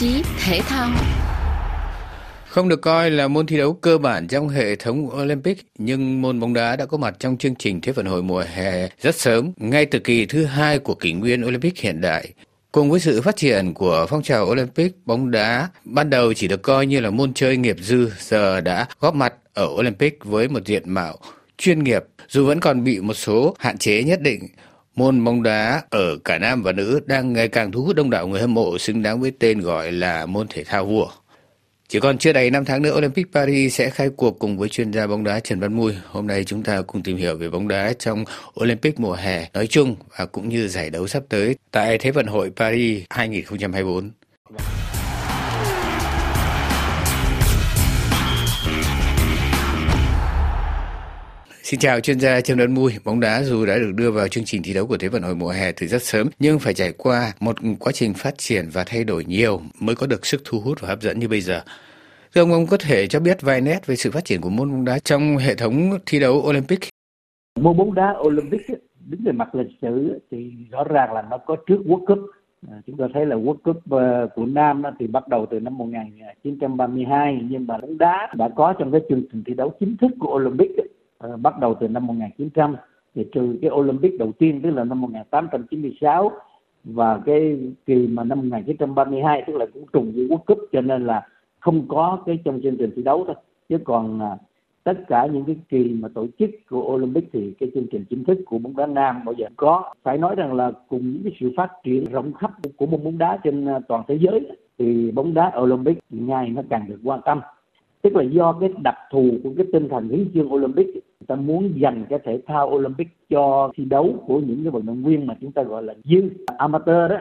chí thể thao không được coi là môn thi đấu cơ bản trong hệ thống Olympic, nhưng môn bóng đá đã có mặt trong chương trình Thế vận hội mùa hè rất sớm, ngay từ kỳ thứ hai của kỷ nguyên Olympic hiện đại. Cùng với sự phát triển của phong trào Olympic, bóng đá ban đầu chỉ được coi như là môn chơi nghiệp dư, giờ đã góp mặt ở Olympic với một diện mạo chuyên nghiệp, dù vẫn còn bị một số hạn chế nhất định. Môn bóng đá ở cả nam và nữ đang ngày càng thu hút đông đảo người hâm mộ xứng đáng với tên gọi là môn thể thao vua. Chỉ còn chưa đầy 5 tháng nữa, Olympic Paris sẽ khai cuộc cùng với chuyên gia bóng đá Trần Văn Mui. Hôm nay chúng ta cùng tìm hiểu về bóng đá trong Olympic mùa hè nói chung và cũng như giải đấu sắp tới tại Thế vận hội Paris 2024. Xin chào chuyên gia Trần Đơn Mui. Bóng đá dù đã được đưa vào chương trình thi đấu của Thế vận hội mùa hè từ rất sớm, nhưng phải trải qua một quá trình phát triển và thay đổi nhiều mới có được sức thu hút và hấp dẫn như bây giờ. Thưa ông, ông có thể cho biết vài nét về sự phát triển của môn bóng đá trong hệ thống thi đấu Olympic? Môn bóng đá Olympic đứng về mặt lịch sử thì rõ ràng là nó có trước World Cup. À, chúng ta thấy là World Cup ờ, của Nam thì bắt đầu từ năm 1932 nhưng mà bóng đá đã có trong cái chương trình thi đấu chính thức của Olympic Ờ, bắt đầu từ năm 1900 thì trừ cái Olympic đầu tiên tức là năm 1896 và cái kỳ mà năm 1932 tức là cũng trùng với World Cup cho nên là không có cái trong chương trình thi đấu thôi. Chứ còn à, tất cả những cái kỳ mà tổ chức của Olympic thì cái chương trình chính thức của bóng đá nam bao giờ có. Phải nói rằng là cùng những cái sự phát triển rộng khắp của môn bóng đá trên à, toàn thế giới thì bóng đá Olympic ngày nó càng được quan tâm tức là do cái đặc thù của cái tinh thần hiến chương Olympic người ta muốn dành cái thể thao Olympic cho thi đấu của những cái vận động viên mà chúng ta gọi là dư amateur đó.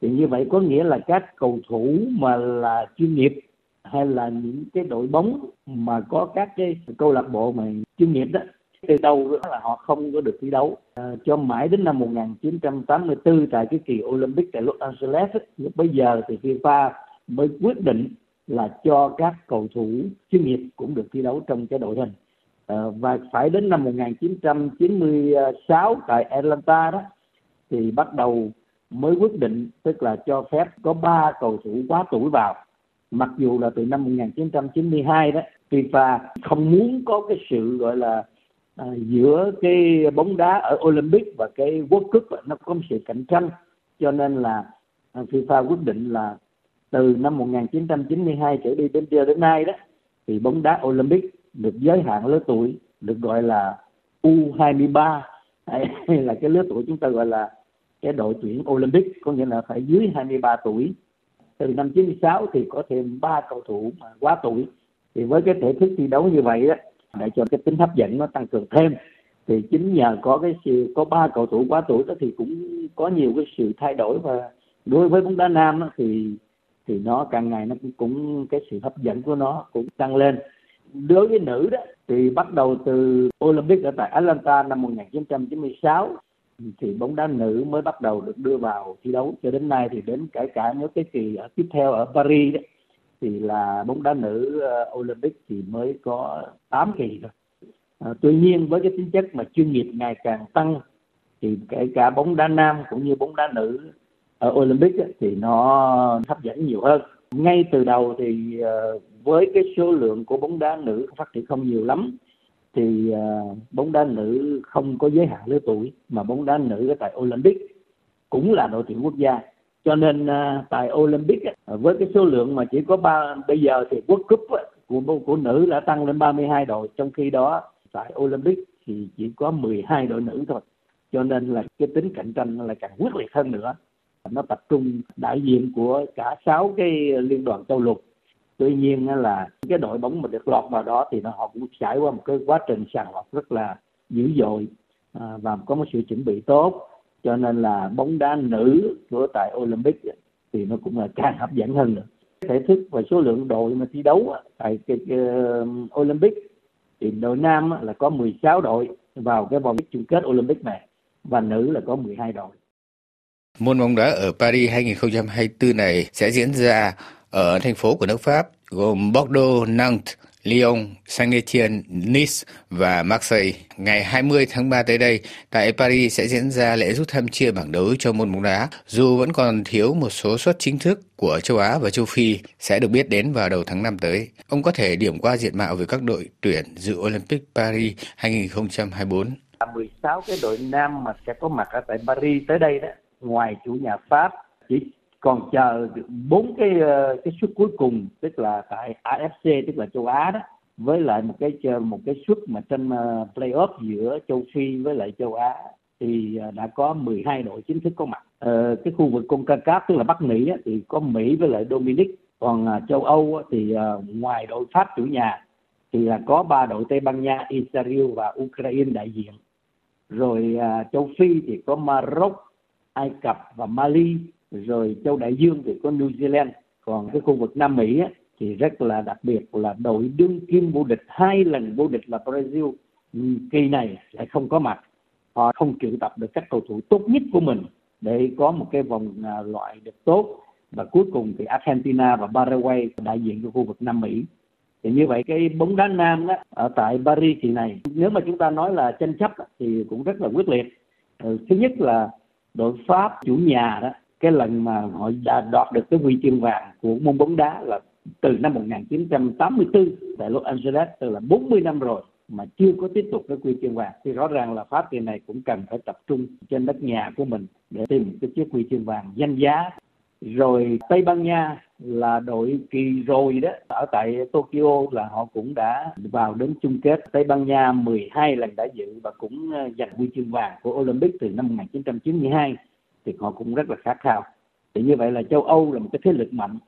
Thì như vậy có nghĩa là các cầu thủ mà là chuyên nghiệp hay là những cái đội bóng mà có các cái câu lạc bộ mà chuyên nghiệp đó từ đầu đó là họ không có được thi đấu. À, cho mãi đến năm 1984 tại cái kỳ Olympic tại Los Angeles ấy, lúc bây giờ thì FIFA mới quyết định là cho các cầu thủ chuyên nghiệp cũng được thi đấu trong cái đội hình. À, và phải đến năm 1996 tại Atlanta đó thì bắt đầu mới quyết định tức là cho phép có ba cầu thủ quá tuổi vào. Mặc dù là từ năm 1992 đó FIFA không muốn có cái sự gọi là à, giữa cái bóng đá ở Olympic và cái World Cup nó có một sự cạnh tranh. Cho nên là à, FIFA quyết định là từ năm 1992 trở đi đến giờ đến nay đó thì bóng đá Olympic được giới hạn lứa tuổi được gọi là U23 hay là cái lứa tuổi chúng ta gọi là cái đội tuyển Olympic có nghĩa là phải dưới 23 tuổi. Từ năm 96 thì có thêm ba cầu thủ mà quá tuổi. Thì với cái thể thức thi đấu như vậy đó để cho cái tính hấp dẫn nó tăng cường thêm thì chính nhờ có cái sự có ba cầu thủ quá tuổi đó thì cũng có nhiều cái sự thay đổi. Và đối với bóng đá nam đó, thì thì nó càng ngày nó cũng, cũng cái sự hấp dẫn của nó cũng tăng lên đối với nữ đó thì bắt đầu từ Olympic ở tại Atlanta năm 1996 thì bóng đá nữ mới bắt đầu được đưa vào thi đấu cho đến nay thì đến kể cả những cái kỳ ở tiếp theo ở Paris đấy thì là bóng đá nữ uh, Olympic thì mới có 8 kỳ thôi. À, tuy nhiên với cái tính chất mà chuyên nghiệp ngày càng tăng thì kể cả bóng đá nam cũng như bóng đá nữ ở Olympic thì nó hấp dẫn nhiều hơn. Ngay từ đầu thì ờ, với cái số lượng của bóng đá nữ phát triển không nhiều lắm, thì ờ, bóng đá nữ không có giới hạn lứa tuổi, mà bóng đá nữ ở tại Olympic cũng là đội tuyển quốc gia. Cho nên ờ, tại Olympic với cái số lượng mà chỉ có ba, bây giờ thì World Cup của của nữ đã tăng lên 32 đội. Trong khi đó, tại Olympic thì chỉ có 12 đội nữ thôi. Cho nên là cái tính cạnh tranh là càng quyết liệt hơn nữa nó tập trung đại diện của cả sáu cái liên đoàn châu lục. Tuy nhiên là cái đội bóng mà được lọt vào đó thì nó họ cũng trải qua một cái quá trình sàng lọc rất là dữ dội à, và có một sự chuẩn bị tốt. Cho nên là bóng đá nữ của tại Olympic thì nó cũng là càng hấp dẫn hơn nữa. Thể thức và số lượng đội mà thi đấu tại cái, cái ờ, Olympic thì đội nam là có 16 đội vào cái vòng chung kết Olympic này và nữ là có 12 đội. Môn bóng đá ở Paris 2024 này sẽ diễn ra ở thành phố của nước Pháp gồm Bordeaux, Nantes, Lyon, Saint-Etienne, Nice và Marseille. Ngày 20 tháng 3 tới đây, tại Paris sẽ diễn ra lễ rút thăm chia bảng đấu cho môn bóng đá. Dù vẫn còn thiếu một số suất chính thức của châu Á và châu Phi sẽ được biết đến vào đầu tháng 5 tới. Ông có thể điểm qua diện mạo về các đội tuyển dự Olympic Paris 2024. 16 cái đội nam mà sẽ có mặt ở tại Paris tới đây đó, ngoài chủ nhà Pháp chỉ còn chờ bốn cái ờ, cái suất cuối cùng tức là tại AFC tức là châu Á đó với lại một cái một cái suất mà trên ờ, playoff giữa châu Phi với lại châu Á thì ờ, đã có 12 đội chính thức có mặt. Ờ, cái khu vực CONCACAF tức là Bắc Mỹ á, thì có Mỹ với lại Dominic, còn châu Âu á, thì ngoài đội Pháp chủ nhà thì là có ba đội Tây Ban Nha, Israel và Ukraine đại diện. Rồi châu Phi thì có Maroc, Ai Cập và Mali rồi châu Đại Dương thì có New Zealand. Còn cái khu vực Nam Mỹ á, thì rất là đặc biệt là đội đương kim vô địch hai lần vô địch là Brazil. Ừ, kỳ này lại không có mặt. Họ không triệu tập được các cầu thủ tốt nhất của mình để có một cái vòng à, loại được tốt. Và cuối cùng thì Argentina và Paraguay đại diện cho khu vực Nam Mỹ. Thì như vậy cái bóng đá nam đó ở tại Paris kỳ này nếu mà chúng ta nói là tranh chấp thì cũng rất là quyết liệt. Ừ, thứ nhất là đội Pháp chủ nhà đó, cái lần mà họ đã đoạt được cái huy chương vàng của môn bóng đá là từ năm 1984 tại Los Angeles, tức là 40 năm rồi, mà chưa có tiếp tục cái quy chương vàng. Thì rõ ràng là Pháp kỳ này cũng cần phải tập trung trên đất nhà của mình để tìm cái chiếc quy chương vàng danh giá rồi Tây Ban Nha là đội kỳ rồi đó. Ở tại Tokyo là họ cũng đã vào đến chung kết. Tây Ban Nha 12 lần đã dự và cũng ờ, giành huy chương vàng của Olympic từ năm 1992 thì họ cũng rất là khát khao. Thì như vậy là châu Âu là một cái thế lực mạnh.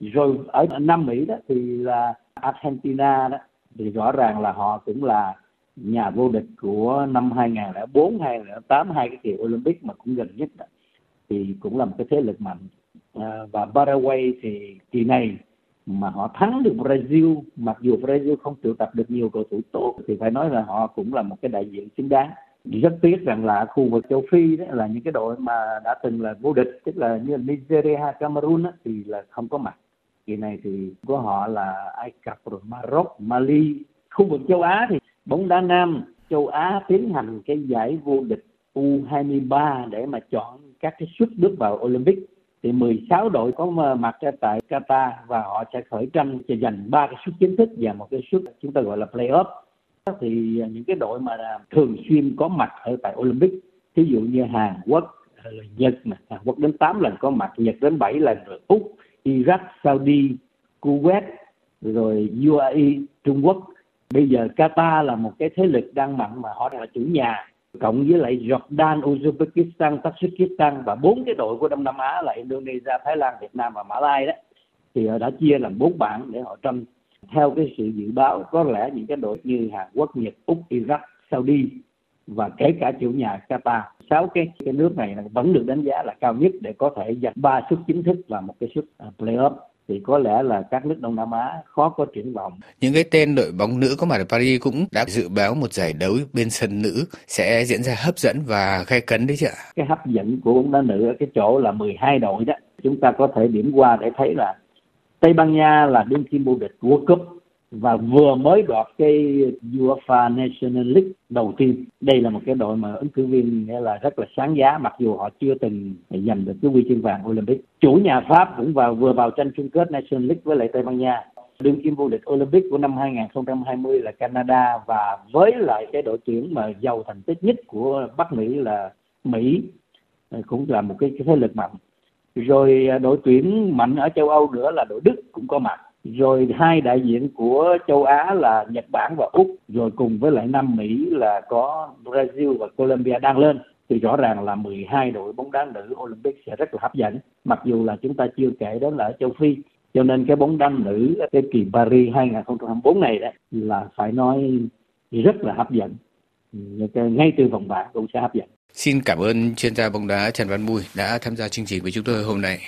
Rồi ở Nam Mỹ đó thì là Argentina đó. Thì rõ ràng là họ cũng là nhà vô địch của năm 2004 2008 hai cái kỳ Olympic mà cũng gần nhất đó. thì cũng là một cái thế lực mạnh. À, và Paraguay thì kỳ này mà họ thắng được Brazil mặc dù Brazil không triệu tập được nhiều cầu thủ tốt thì phải nói là họ cũng là một cái đại diện xứng đáng. Rất tiếc rằng là khu vực châu Phi đó là những cái đội mà đã từng là vô địch tức là như Nigeria, Cameroon đó, thì là không có mặt. Kỳ này thì của họ là Ai Cập rồi Maroc, Mali. Khu vực châu Á thì bóng đá nam châu Á tiến hành cái giải vô địch U23 để mà chọn các cái suất bước vào Olympic thì 16 đội có mặt tại Qatar và họ sẽ khởi tranh cho giành ba cái suất chính thức và một cái suất chúng ta gọi là playoff. Thì những cái đội mà thường xuyên có mặt ở tại Olympic ví dụ như Hàn Quốc ờ, Nhật mà Hàn Quốc đến 8 lần có mặt, Nhật đến 7 lần, rồi Úc, Iraq, Saudi, Kuwait, rồi UAE Trung Quốc. Bây giờ Qatar là một cái thế lực đang mạnh mà họ là chủ nhà cộng với lại Jordan, Uzbekistan, Tajikistan và bốn cái đội của Đông Nam Á là Indonesia, Thái Lan, Việt Nam và Mã Lai đó thì họ đã chia làm bốn bảng để họ tranh theo cái sự dự báo có lẽ những cái đội như Hàn Quốc, Nhật, Úc, Iraq, Saudi và kể cả chủ nhà Qatar sáu cái cái nước này vẫn được đánh giá là cao nhất để có thể giành ba suất chính thức và một cái suất à, playoff thì có lẽ là các nước Đông Nam Á khó có triển vọng. Những cái tên đội bóng nữ có mặt ở Paris cũng đã dự báo một giải đấu bên sân nữ sẽ diễn ra hấp dẫn và gay cấn đấy chứ ạ. Cái hấp dẫn của bóng đá nữ ở cái chỗ là 12 đội đó. Chúng ta có thể điểm qua để thấy là Tây Ban Nha là đương kim vô địch World Cup và vừa mới đoạt cái UEFA National League đầu tiên. Đây là một cái đội mà ứng cử viên nghĩa là rất là sáng giá, mặc dù họ chưa từng giành được cái huy chương vàng Olympic. Chủ nhà Pháp cũng vào, vừa vào tranh chung kết National League với lại Tây Ban Nha. Đương kim vô địch Olympic của năm 2020 là Canada và với lại cái đội tuyển mà giàu thành tích nhất của Bắc Mỹ là Mỹ, cũng là một cái thế lực mạnh rồi à, đội tuyển mạnh ở châu Âu nữa là đội Đức cũng có mặt rồi hai đại diện của châu Á là Nhật Bản và Úc, rồi cùng với lại Nam Mỹ là có Brazil và Colombia đang lên. Thì rõ ràng là 12 đội bóng đá nữ Olympic sẽ rất là hấp dẫn. Mặc dù là chúng ta chưa kể đến là ở châu Phi, cho nên cái bóng đá nữ cái kỳ Paris 2024 này đó là phải nói rất là hấp dẫn. Ngay từ vòng bảng cũng sẽ hấp dẫn. Xin cảm ơn chuyên gia bóng đá Trần Văn Mui đã tham gia chương trình với chúng tôi hôm nay.